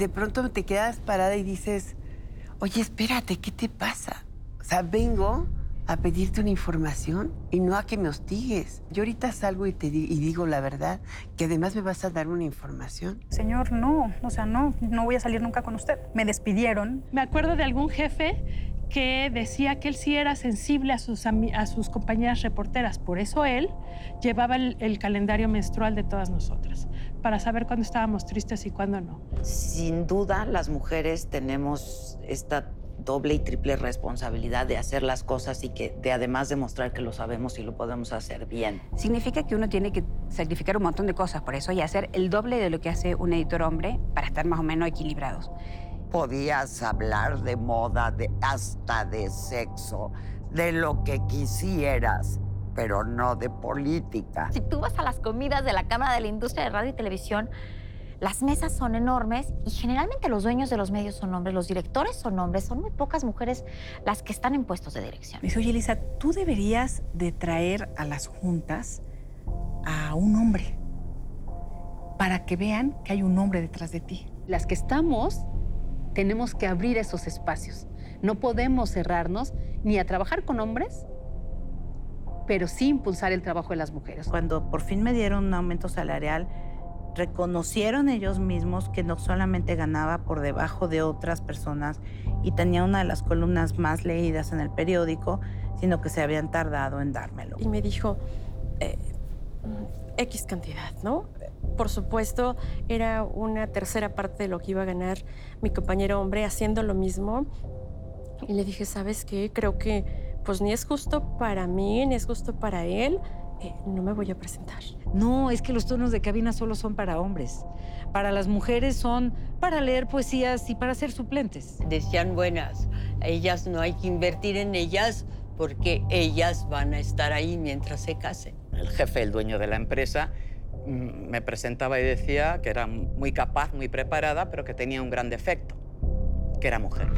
de pronto te quedas parada y dices, oye, espérate, ¿qué te pasa? O sea, vengo a pedirte una información y no a que me hostigues. Yo ahorita salgo y te y digo la verdad, que además me vas a dar una información. Señor, no, o sea, no, no voy a salir nunca con usted. Me despidieron. Me acuerdo de algún jefe que decía que él sí era sensible a sus, a sus compañeras reporteras. Por eso él llevaba el, el, calendario menstrual de todas nosotras, para saber cuándo estábamos tristes y cuándo no. Sin duda, las mujeres tenemos esta doble y triple responsabilidad de hacer las cosas y que de además demostrar que lo sabemos y lo podemos hacer bien. Significa que uno tiene que sacrificar un montón de cosas por eso y hacer el doble de lo que hace un editor hombre para estar más o menos equilibrados. Podías hablar de moda, de, hasta de sexo, de lo que quisieras, pero no de política. Si tú vas a las comidas de la Cámara de la Industria de Radio y Televisión, las mesas son enormes y generalmente los dueños de los medios son hombres, los directores son hombres, son muy pocas mujeres las que están en puestos de dirección. Me dice, oye, Elisa, tú deberías de traer a las juntas a un hombre para que vean que hay un hombre detrás de ti. Las que estamos tenemos que abrir esos espacios. No podemos cerrarnos ni a trabajar con hombres, pero sí impulsar el trabajo de las mujeres. Cuando por fin me dieron un aumento salarial, reconocieron ellos mismos que no solamente ganaba por debajo de otras personas y tenía una de las columnas más leídas en el periódico, sino que se habían tardado en dármelo. Y me dijo, eh, X cantidad, ¿no? Por supuesto, era una tercera parte de lo que iba a ganar mi compañero hombre haciendo lo mismo. Y le dije, ¿sabes qué? Creo que pues ni es justo para mí, ni es justo para él. Eh, no me voy a presentar. No, es que los turnos de cabina solo son para hombres. Para las mujeres son para leer poesías y para ser suplentes. Decían buenas, ellas no hay que invertir en ellas porque ellas van a estar ahí mientras se casen. El jefe, el dueño de la empresa, mm, me presentaba y decía que era muy capaz, muy preparada, pero que tenía un gran defecto, que era mujer.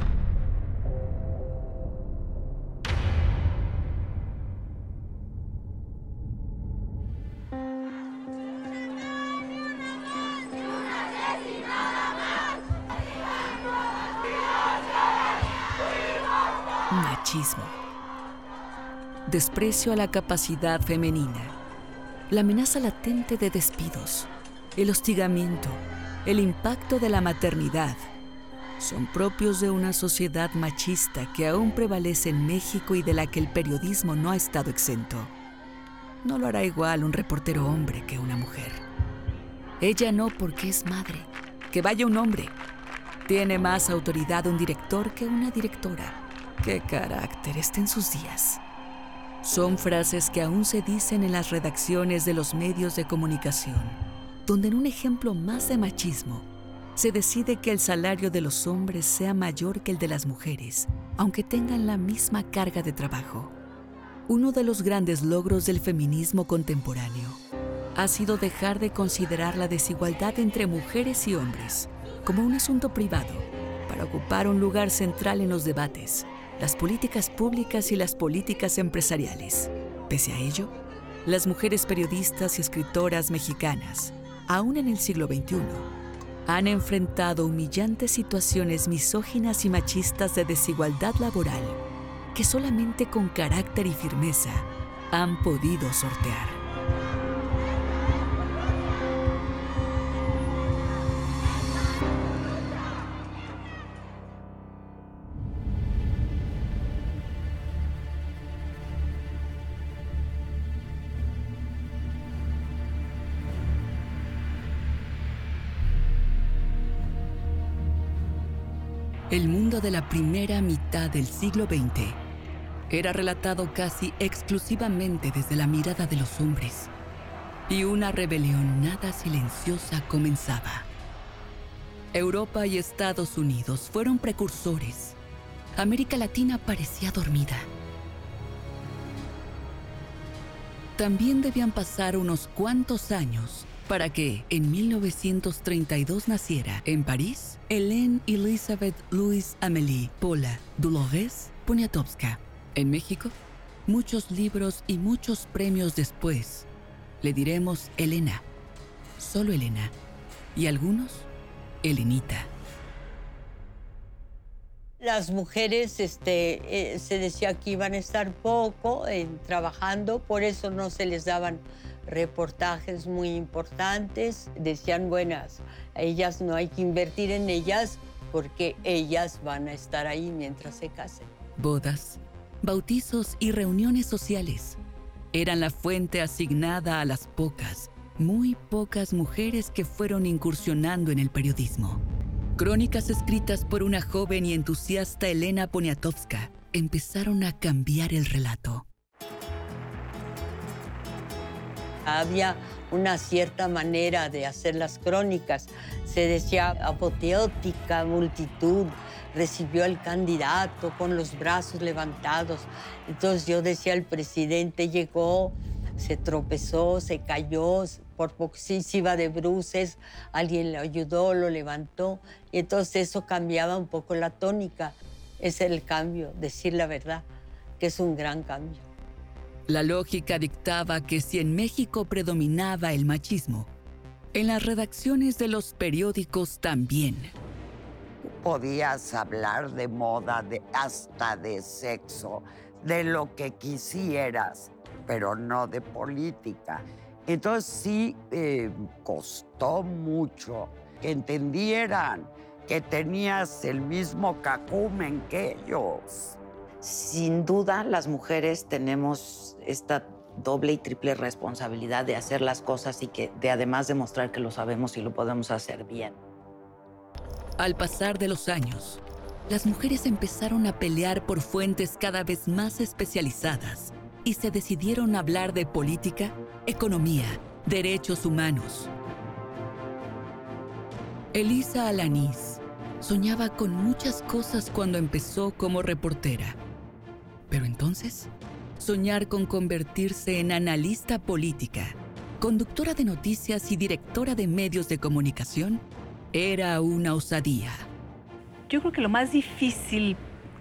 Desprecio a la capacidad femenina. La amenaza latente de despidos. El hostigamiento. El impacto de la maternidad. Son propios de una sociedad machista que aún prevalece en México y de la que el periodismo no ha estado exento. No lo hará igual un reportero hombre que una mujer. Ella no porque es madre. Que vaya un hombre. Tiene más autoridad un director que una directora. ¡Qué carácter está en sus días! Son frases que aún se dicen en las redacciones de los medios de comunicación, donde en un ejemplo más de machismo, se decide que el salario de los hombres sea mayor que el de las mujeres, aunque tengan la misma carga de trabajo. Uno de los grandes logros del feminismo contemporáneo ha sido dejar de considerar la desigualdad entre mujeres y hombres como un asunto privado para ocupar un lugar central en los debates las políticas públicas y las políticas empresariales. Pese a ello, las mujeres periodistas y escritoras mexicanas, aún en el siglo XXI, han enfrentado humillantes situaciones misóginas y machistas de desigualdad laboral que solamente con carácter y firmeza han podido sortear. De la primera mitad del siglo XX era relatado casi exclusivamente desde la mirada de los hombres, y una rebelión nada silenciosa comenzaba. Europa y Estados Unidos fueron precursores. América Latina parecía dormida. También debían pasar unos cuantos años para que en 1932 naciera en París Hélène Elizabeth Louise Amélie Paula Dolores Poniatowska. En México, muchos libros y muchos premios después, le diremos Elena, solo Elena, y algunos, Elenita. Las mujeres este, eh, se decía que iban a estar poco trabajando, por eso no se les daban reportajes muy importantes. Decían, buenas, ellas no hay que invertir en ellas porque ellas van a estar ahí mientras se casen. Bodas, bautizos y reuniones sociales eran la fuente asignada a las pocas, muy pocas mujeres que fueron incursionando en el periodismo. Crónicas escritas por una joven y entusiasta Elena Poniatowska empezaron a cambiar el relato. Había una cierta manera de hacer las crónicas. Se decía apoteótica multitud, recibió al candidato con los brazos levantados. Entonces yo decía, el presidente llegó, se tropezó, se cayó, por poco sí, se iba de bruces, alguien le ayudó, lo levantó. Y entonces eso cambiaba un poco la tónica. Es el cambio, decir la verdad, que es un gran cambio. La lógica dictaba que si en México predominaba el machismo, en las redacciones de los periódicos también. Podías hablar de moda, de, hasta de sexo, de lo que quisieras, pero no de política. Entonces sí eh, costó mucho que entendieran que tenías el mismo cacumen que ellos. Sin duda, las mujeres tenemos esta doble y triple responsabilidad de hacer las cosas y que de además demostrar que lo sabemos y lo podemos hacer bien. Al pasar de los años, las mujeres empezaron a pelear por fuentes cada vez más especializadas y se decidieron a hablar de política, economía, derechos humanos. Elisa Alanís soñaba con muchas cosas cuando empezó como reportera pero entonces, soñar con convertirse en analista política, conductora de noticias y directora de medios de comunicación era una osadía. Yo creo que lo más difícil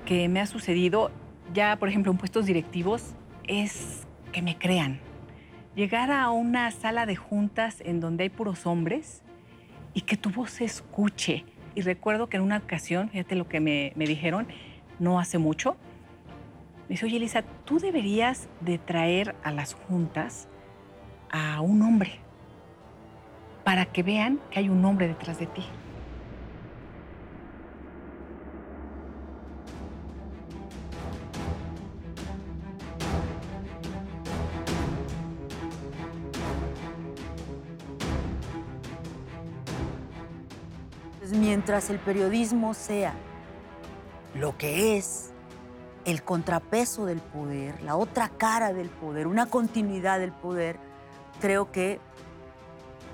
que me ha sucedido, ya por ejemplo en puestos directivos, es que me crean. Llegar a una sala de juntas en donde hay puros hombres y que tu voz se escuche. Y recuerdo que en una ocasión, fíjate lo que me, me dijeron, no hace mucho, me dice, oye Elisa, tú deberías de traer a las juntas a un hombre para que vean que hay un hombre detrás de ti. Mientras el periodismo sea lo que es, el contrapeso del poder, la otra cara del poder, una continuidad del poder, creo que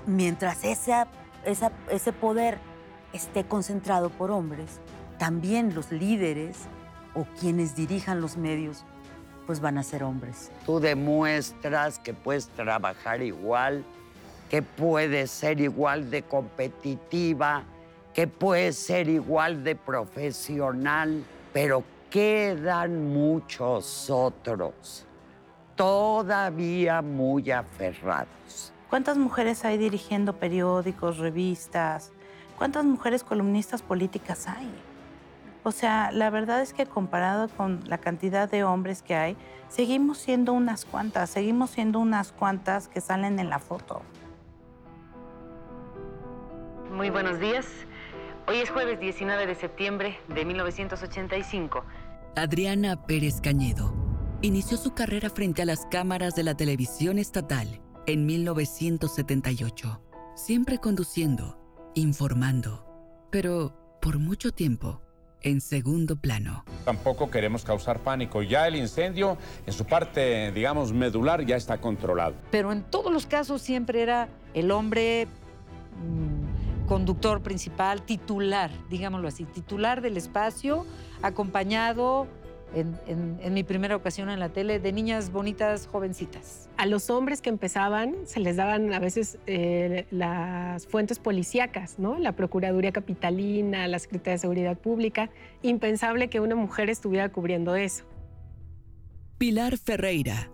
mientras ese, ese poder esté concentrado por hombres, también los líderes o quienes dirijan los medios, pues van a ser hombres. Tú demuestras que puedes trabajar igual, que puedes ser igual de competitiva, que puedes ser igual de profesional, pero quedan muchos otros todavía muy aferrados. ¿Cuántas mujeres hay dirigiendo periódicos, revistas? ¿Cuántas mujeres columnistas políticas hay? O sea, la verdad es que comparado con la cantidad de hombres que hay, seguimos siendo unas cuantas, seguimos siendo unas cuantas que salen en la foto. Muy buenos días. Hoy es jueves 19 de septiembre de 1985. Adriana Pérez Cañedo inició su carrera frente a las cámaras de la televisión estatal en 1978, siempre conduciendo, informando, pero por mucho tiempo en segundo plano. Tampoco queremos causar pánico. Ya el incendio, en su parte, digamos, medular, ya está controlado. Pero en todos los casos siempre era el hombre mm, conductor principal, titular, digámoslo así, titular del espacio, acompañado en, mi primera ocasión en la tele de niñas bonitas, jovencitas. A los hombres que empezaban se les daban a veces eh, las fuentes policíacas, ¿no? La Procuraduría Capitalina, la Secretaría de Seguridad Pública. Impensable que una mujer estuviera cubriendo eso. Pilar Ferreira,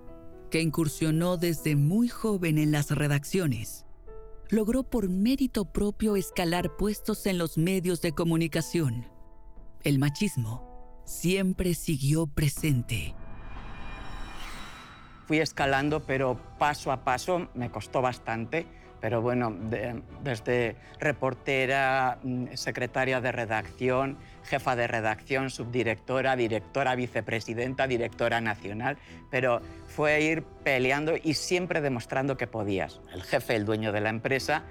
que incursionó desde muy joven en las redacciones logró por mérito propio escalar puestos en los medios de comunicación. el machismo siempre siguió presente. Fui escalando, pero paso a paso me costó bastante. Pero bueno, desde reportera, mm, secretaria de redacción, jefa de redacción, subdirectora, directora, vicepresidenta, directora nacional, pero fue ir peleando y siempre demostrando que podías. El jefe, el dueño de la empresa,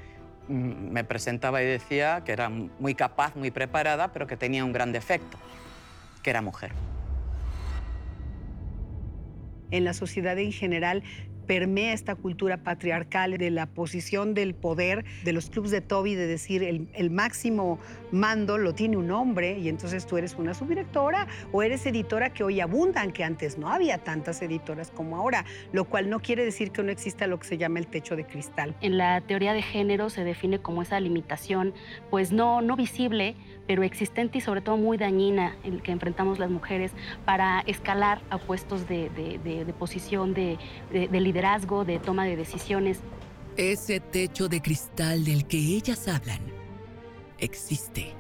mm, me presentaba y decía que era muy capaz, muy preparada, pero que tenía un gran defecto, que era mujer. En la sociedad en general permea esta cultura patriarcal de la posición del poder de los clubes de Toby, de decir el, máximo mando lo tiene un hombre y entonces tú eres una subdirectora o eres editora que hoy abundan, que antes no había tantas editoras como ahora, lo cual no quiere decir que no exista lo que se llama el techo de cristal. En la teoría de género se define como esa limitación, pues no, no visible, pero existente y sobre todo muy dañina el que enfrentamos las mujeres para escalar a puestos de, posición, de, de liderazgo, de toma de decisiones. Ese techo de cristal del que ellas hablan existe.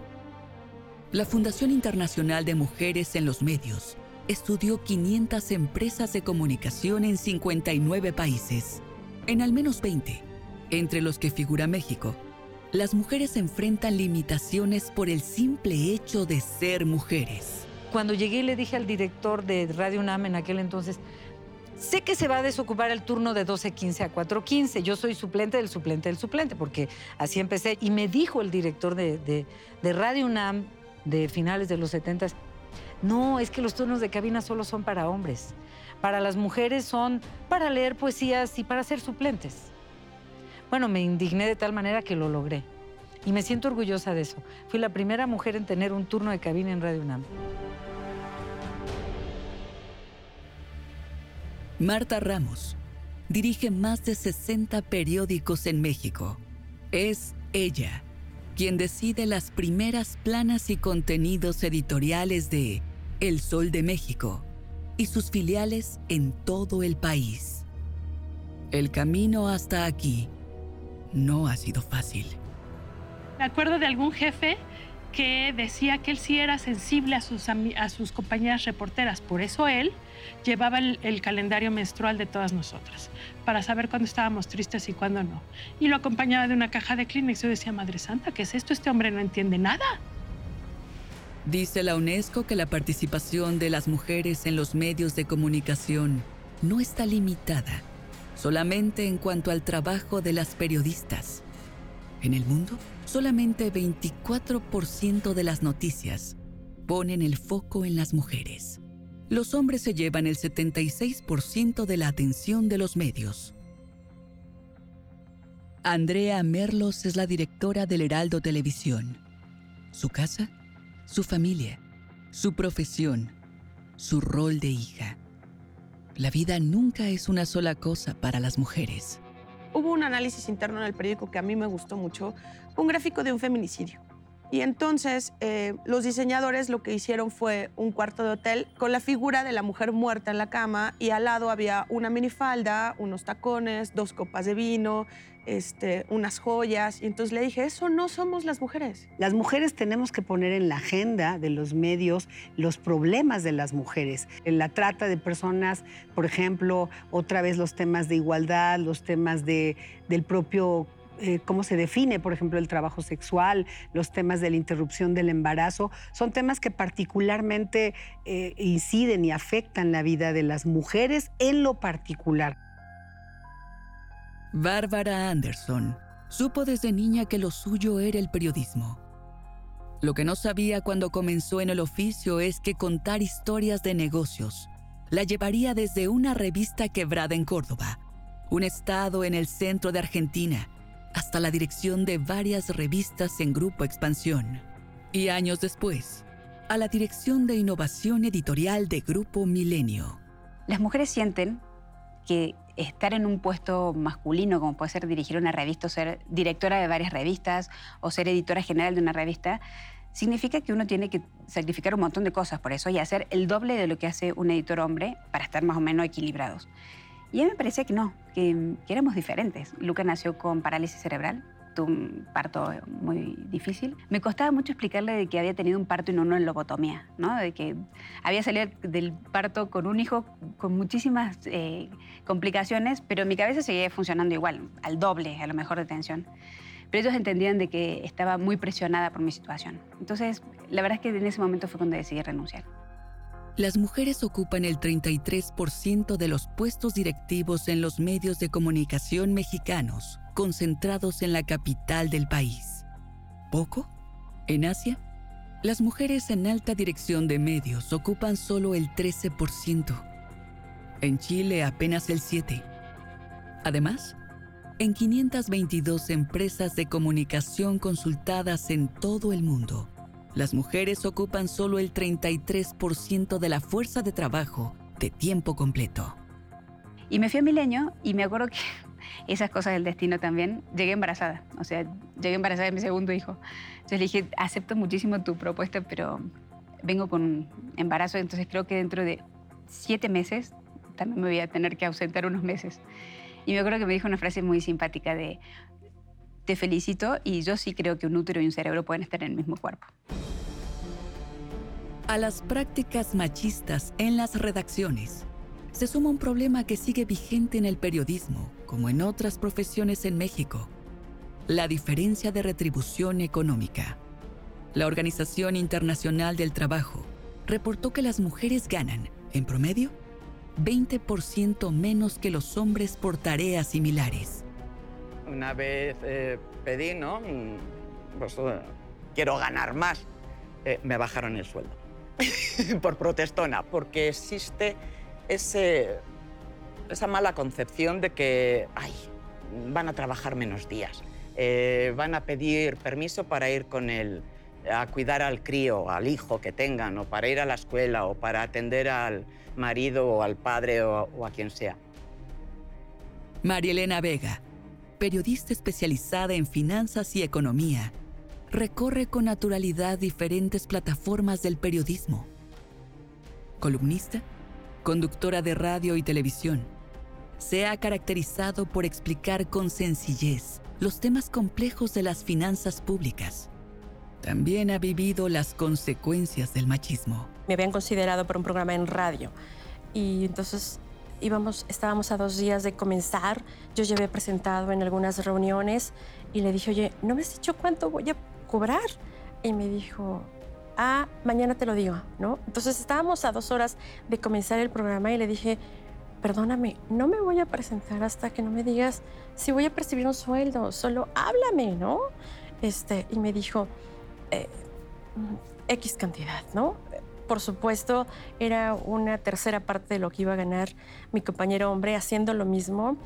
La Fundación Internacional de Mujeres en los Medios estudió 500 empresas de comunicación en 59 países, en al menos 20, entre los que figura México, las mujeres enfrentan limitaciones por el simple hecho de ser mujeres. Cuando llegué le dije al director de Radio UNAM en aquel entonces, sé que se va a desocupar el turno de 12.15 a 4.15, yo soy suplente del suplente del suplente, porque así empecé. Y me dijo el director de, de Radio UNAM de finales de los 70, no, es que los turnos de cabina solo son para hombres. Para las mujeres son para leer poesías y para ser suplentes. Bueno, me indigné de tal manera que lo logré. Y me siento orgullosa de eso. Fui la primera mujer en tener un turno de cabina en Radio UNAM. Marta Ramos dirige más de 60 periódicos en México. Es ella quien decide las primeras planas y contenidos editoriales de El Sol de México y sus filiales en todo el país. El camino hasta aquí no ha sido fácil. Me acuerdo de algún jefe que decía que él sí era sensible a sus, a sus compañeras reporteras, por eso él llevaba el, calendario menstrual de todas nosotras, para saber cuándo estábamos tristes y cuándo no. Y lo acompañaba de una caja de Kleenex. Yo decía, Madre Santa, ¿qué es esto? Este hombre no entiende nada. Dice la UNESCO que la participación de las mujeres en los medios de comunicación no está limitada solamente en cuanto al trabajo de las periodistas. En el mundo, solamente 24% de las noticias ponen el foco en las mujeres. Los hombres se llevan el 76% de la atención de los medios. Andrea Merlos es la directora del Heraldo Televisión. Su casa, su familia, su profesión, su rol de hija. La vida nunca es una sola cosa para las mujeres. Hubo un análisis interno en el periódico que a mí me gustó mucho, un gráfico de un feminicidio. Y entonces eh, los diseñadores lo que hicieron fue un cuarto de hotel con la figura de la mujer muerta en la cama y al lado había una minifalda, unos tacones, dos copas de vino, este, unas joyas. Y entonces le dije, eso no somos las mujeres. Las mujeres tenemos que poner en la agenda de los medios los problemas de las mujeres. En la trata de personas, por ejemplo, otra vez los temas de igualdad, los temas de, del propio eh, cómo se define, por ejemplo, el trabajo sexual, los temas de la interrupción del embarazo, son temas que particularmente eh, inciden y afectan la vida de las mujeres en lo particular. Bárbara Anderson supo desde niña que lo suyo era el periodismo. Lo que no sabía cuando comenzó en el oficio es que contar historias de negocios la llevaría desde una revista quebrada en Córdoba, un estado en el centro de Argentina, hasta la dirección de varias revistas en Grupo Expansión. Y años después, a la dirección de innovación editorial de Grupo Milenio. Las mujeres sienten que estar en un puesto masculino, como puede ser dirigir una revista o ser directora de varias revistas o ser editora general de una revista, significa que uno tiene que sacrificar un montón de cosas por eso y hacer el doble de lo que hace un editor hombre para estar más o menos equilibrados. Y a mí me parecía que no, que, éramos diferentes. Luca nació con parálisis cerebral un parto muy difícil. Me costaba mucho explicarle de que había tenido un parto y no una lobotomía, ¿no? De que había salido del parto con un hijo con muchísimas eh, complicaciones, pero mi cabeza seguía funcionando igual, al doble a lo mejor de tensión. Pero ellos entendían de que estaba muy presionada por mi situación. Entonces, la verdad es que en ese momento fue cuando decidí renunciar. Las mujeres ocupan el 33% de los puestos directivos en los medios de comunicación mexicanos, concentrados en la capital del país. ¿Poco? En Asia, las mujeres en alta dirección de medios ocupan solo el 13%. En Chile apenas el 7%. Además, en 522 empresas de comunicación consultadas en todo el mundo, las mujeres ocupan solo el 33% de la fuerza de trabajo de tiempo completo. Y me fui a Milenio y me acuerdo que esas cosas del destino también, llegué embarazada. O sea, llegué embarazada de mi segundo hijo. Entonces le dije, acepto muchísimo tu propuesta, pero vengo con embarazo, entonces creo que dentro de siete meses también me voy a tener que ausentar unos meses. Y me acuerdo que me dijo una frase muy simpática de, te felicito y yo sí creo que un útero y un cerebro pueden estar en el mismo cuerpo. A las prácticas machistas en las redacciones se suma un problema que sigue vigente en el periodismo, como en otras profesiones en México, la diferencia de retribución económica. La Organización Internacional del Trabajo reportó que las mujeres ganan, en promedio, 20% menos que los hombres por tareas similares. Una vez eh, pedí, ¿no? Mm, Pues, eh, quiero ganar más. Eh, me bajaron el sueldo. por protestona, porque existe ese, esa mala concepción de que, ay, van a trabajar menos días, eh, van a pedir permiso para ir con él a cuidar al crío, al hijo que tengan, o para ir a la escuela, o para atender al marido o al padre o, a quien sea. María Elena Vega, periodista especializada en finanzas y economía, recorre con naturalidad diferentes plataformas del periodismo. Columnista, conductora de radio y televisión, se ha caracterizado por explicar con sencillez los temas complejos de las finanzas públicas. También ha vivido las consecuencias del machismo. Me habían considerado para un programa en radio y entonces íbamos, estábamos a dos días de comenzar. Yo ya había presentado en algunas reuniones y le dije, oye, ¿no me has dicho cuánto voy a cobrar? Y me dijo, ah, mañana te lo digo, ¿no? Entonces estábamos a dos horas de comenzar el programa y le dije, perdóname, no me voy a presentar hasta que no me digas si voy a percibir un sueldo, solo háblame, ¿no? Este, y me dijo, eh, X cantidad, ¿no? Por supuesto, era una tercera parte de lo que iba a ganar mi compañero hombre haciendo lo mismo.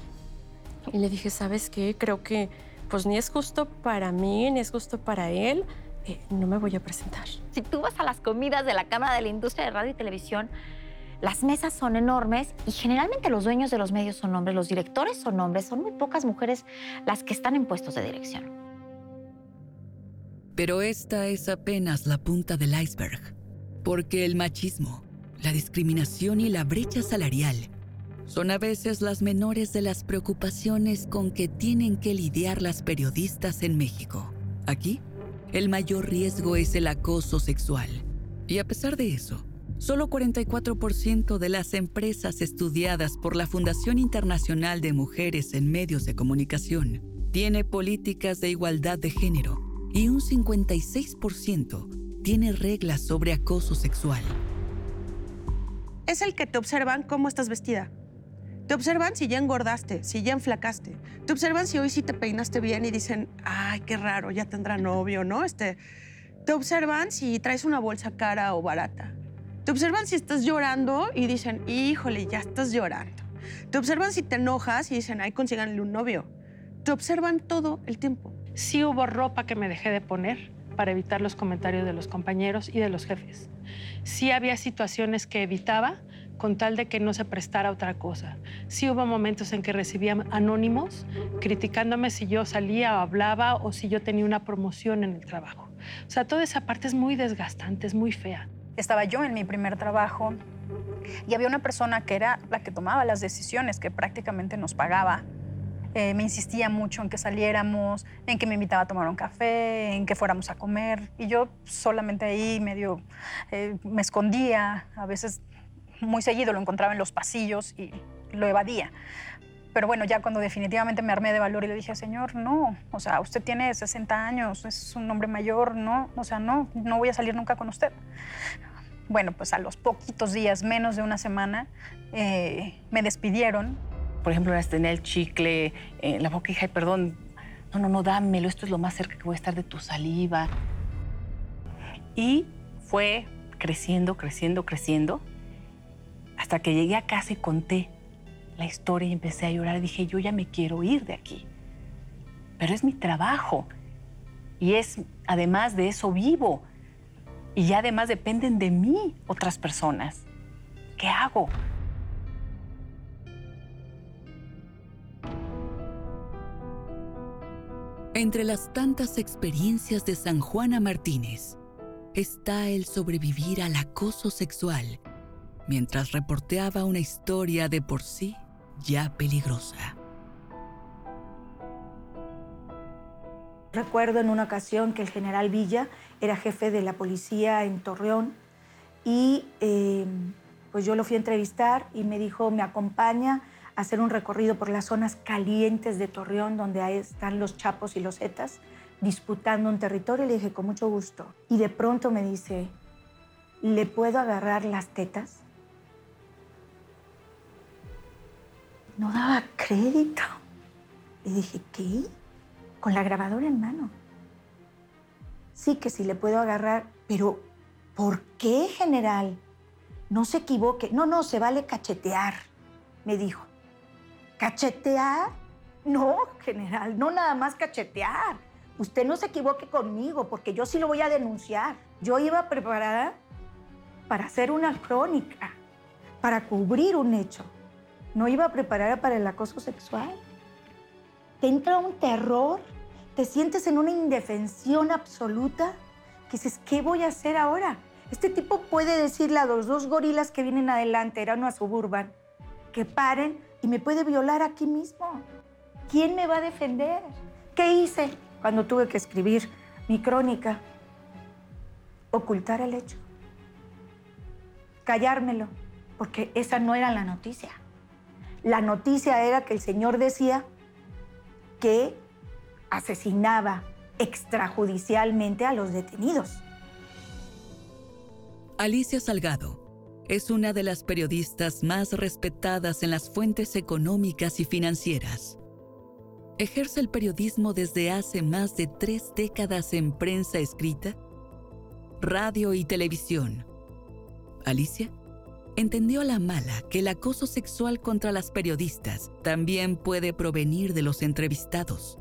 Y le dije, ¿sabes qué? Creo que pues ni es justo para mí, ni es justo para él. Eh, no me voy a presentar. Si tú vas a las comidas de la Cámara de la Industria de Radio y Televisión, las mesas son enormes y generalmente los dueños de los medios son hombres, los directores son hombres, son muy pocas mujeres las que están en puestos de dirección. Pero esta es apenas la punta del iceberg, porque el machismo, la discriminación y la brecha salarial son a veces las menores de las preocupaciones con que tienen que lidiar las periodistas en México. Aquí, el mayor riesgo es el acoso sexual. Y a pesar de eso, solo 44% de las empresas estudiadas por la Fundación Internacional de Mujeres en Medios de Comunicación tiene políticas de igualdad de género y un 56% tiene reglas sobre acoso sexual. Es el que te observan cómo estás vestida. Te observan si ya engordaste, si ya enflacaste. Te observan si hoy sí te peinaste bien y dicen, ay, qué raro, ya tendrá novio, ¿no? Este, te observan si traes una bolsa cara o barata. Te observan si estás llorando y dicen, híjole, ya estás llorando. Te observan si te enojas y dicen, ay, consíganle un novio. Te observan todo el tiempo. Sí hubo ropa que me dejé de poner para evitar los comentarios de los compañeros y de los jefes. Sí había situaciones que evitaba con tal de que no se prestara otra cosa. Sí hubo momentos en que recibía anónimos criticándome si yo salía o hablaba o si yo tenía una promoción en el trabajo. O sea, toda esa parte es muy desgastante, es muy fea. Estaba yo en mi primer trabajo y había una persona que era la que tomaba las decisiones, que prácticamente nos pagaba Eh, me insistía mucho en que saliéramos, en que me invitaba a tomar un café, en que fuéramos a comer. Y yo solamente ahí medio eh, me escondía, a veces muy seguido lo encontraba en los pasillos y lo evadía. Pero bueno, ya cuando definitivamente me armé de valor y le dije, señor, no, o sea, usted tiene 60 años, es un hombre mayor, no, o sea, no, no voy a salir nunca con usted. Bueno, pues a los poquitos días, menos de una semana, eh, me despidieron. Por ejemplo, era tener el chicle en la boca dije, perdón, no, no, no, dámelo, esto es lo más cerca que voy a estar de tu saliva. Y fue creciendo, creciendo, creciendo, hasta que llegué a casa y conté la historia y empecé a llorar. Dije, yo ya me quiero ir de aquí. Pero es mi trabajo. Y es, además de eso, vivo. Y ya además dependen de mí otras personas. ¿Qué hago? Entre las tantas experiencias de San Juana Martínez está el sobrevivir al acoso sexual mientras reporteaba una historia de por sí ya peligrosa. Recuerdo en una ocasión que el general Villa era jefe de la policía en Torreón y eh, pues yo lo fui a entrevistar y me dijo, me acompaña hacer un recorrido por las zonas calientes de Torreón donde ahí están los chapos y los zetas disputando un territorio. Le dije, con mucho gusto. Y de pronto me dice, ¿le puedo agarrar las tetas? No daba crédito. Le dije, ¿qué? Con la grabadora en mano. Sí que sí le puedo agarrar, pero ¿por qué, general? No se equivoque. No, no, se vale cachetear, me dijo. ¿Cachetear? No, general, no nada más cachetear. Usted no se equivoque conmigo, porque yo sí lo voy a denunciar. Yo iba preparada para hacer una crónica, para cubrir un hecho no iba preparada para el acoso sexual. Te entra un terror, te sientes en una indefensión absoluta, que dices, ¿qué voy a hacer ahora? Este tipo puede decirle a los dos gorilas que vienen adelante, eran una suburban, que paren y me puede violar aquí mismo. ¿Quién me va a defender? ¿Qué hice cuando tuve que escribir mi crónica? Ocultar el hecho. Callármelo, porque esa no era la noticia. La noticia era que el señor decía que asesinaba extrajudicialmente a los detenidos. Alicia Salgado es una de las periodistas más respetadas en las fuentes económicas y financieras. Ejerce el periodismo desde hace más de tres décadas en prensa escrita, radio y televisión. Alicia entendió a la mala que el acoso sexual contra las periodistas también puede provenir de los entrevistados,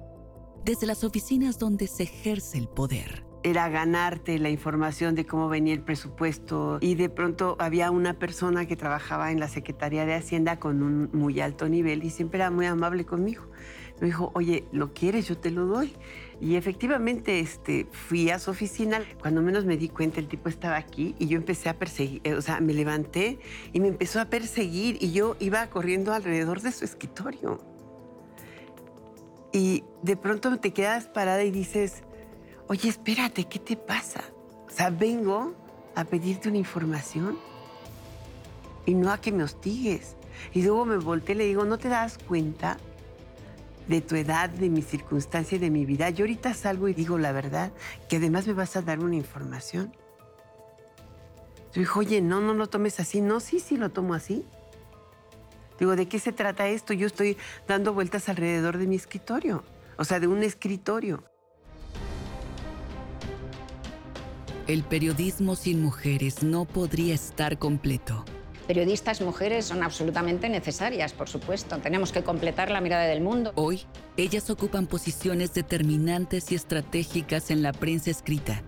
desde las oficinas donde se ejerce el poder. Era ganarte la información de cómo venía el presupuesto y de pronto había una persona que trabajaba en la Secretaría de Hacienda con un muy alto nivel y siempre era muy amable conmigo. Me dijo, oye, ¿lo quieres? Yo te lo doy. Y efectivamente este, fui a su oficina. Cuando menos me di cuenta, el tipo estaba aquí y yo empecé a perseguir, eh, o sea, me levanté y me empezó a perseguir y yo iba corriendo alrededor de su escritorio. Y de pronto te quedas parada y dices, oye, espérate, ¿qué te pasa? O sea, vengo a pedirte una información y no a que me hostigues. Y luego me volteé y le digo, ¿no te das cuenta de tu edad, de mi circunstancia y de mi vida. Yo ahorita salgo y digo la verdad, que además me vas a dar una información. Yo dijo, oye, no, no lo tomes así. No, sí, sí lo tomo así. Digo, ¿de qué se trata esto? Yo estoy dando vueltas alrededor de mi escritorio, o sea, de un escritorio. El periodismo sin mujeres no podría estar completo periodistas mujeres son absolutamente necesarias, por supuesto. Tenemos que completar la mirada del mundo. Hoy, ellas ocupan posiciones determinantes y estratégicas en la prensa escrita,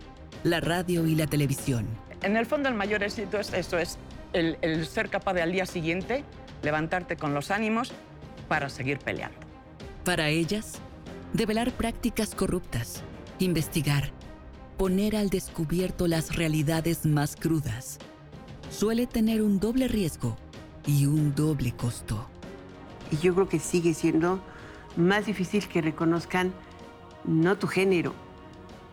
la radio y la televisión. En el fondo, el mayor éxito es eso, es el, el ser capaz de al día siguiente levantarte con los ánimos para seguir peleando. Para ellas, develar prácticas corruptas, investigar, poner al descubierto las realidades más crudas suele tener un doble riesgo y un doble costo. Y yo creo que sigue siendo más difícil que reconozcan no tu género,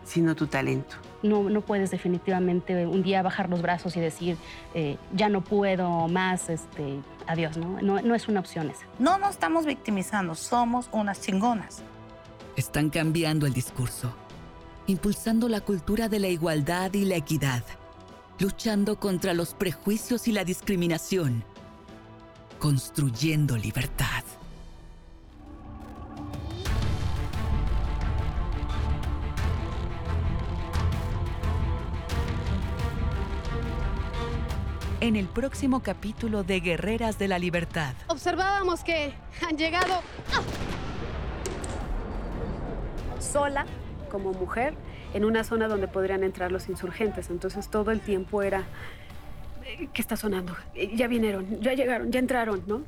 sino tu talento. No, no puedes definitivamente un día bajar los brazos y decir, eh, ya no puedo más, este, adiós, ¿no? ¿no? No es una opción esa. No nos estamos victimizando, somos unas chingonas. Están cambiando el discurso, impulsando la cultura de la igualdad y la equidad, luchando contra los prejuicios y la discriminación, construyendo libertad. En el próximo capítulo de Guerreras de la Libertad. Observábamos que han llegado... ¡Ah! sola como mujer en una zona donde podrían entrar los insurgentes. Entonces todo el tiempo era, ¿qué está sonando? Ya vinieron, ya llegaron, ya entraron, ¿no?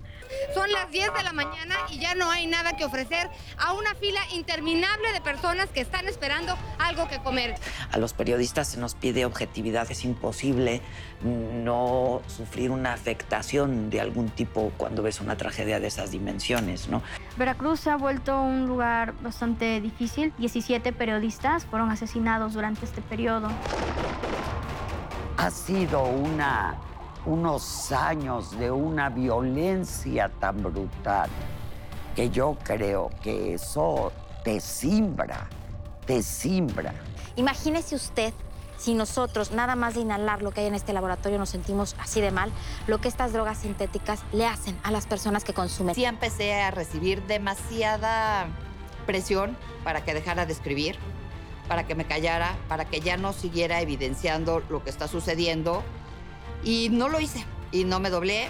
Son las 10 de la mañana y ya no hay nada que ofrecer a una fila interminable de personas que están esperando algo que comer. A los periodistas se nos pide objetividad. Es imposible no sufrir una afectación de algún tipo cuando ves una tragedia de esas dimensiones, ¿no? Veracruz se ha vuelto un lugar bastante difícil. 17 periodistas fueron asesinados durante este periodo. Ha sido una, unos años de una violencia tan brutal que yo creo que eso te simbra, te simbra. Imagínese usted si nosotros, nada más de inhalar lo que hay en este laboratorio, nos sentimos así de mal, lo que estas drogas sintéticas le hacen a las personas que consumen. Sí empecé a recibir demasiada presión para que dejara de escribir, para que me callara, para que ya no siguiera evidenciando lo que está sucediendo. Y no lo hice, y no me doblé.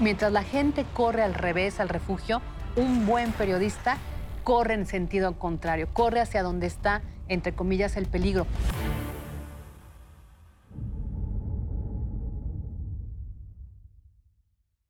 Mientras la gente corre al revés, al refugio, un buen periodista corre en sentido contrario, corre hacia donde está, entre comillas, el peligro.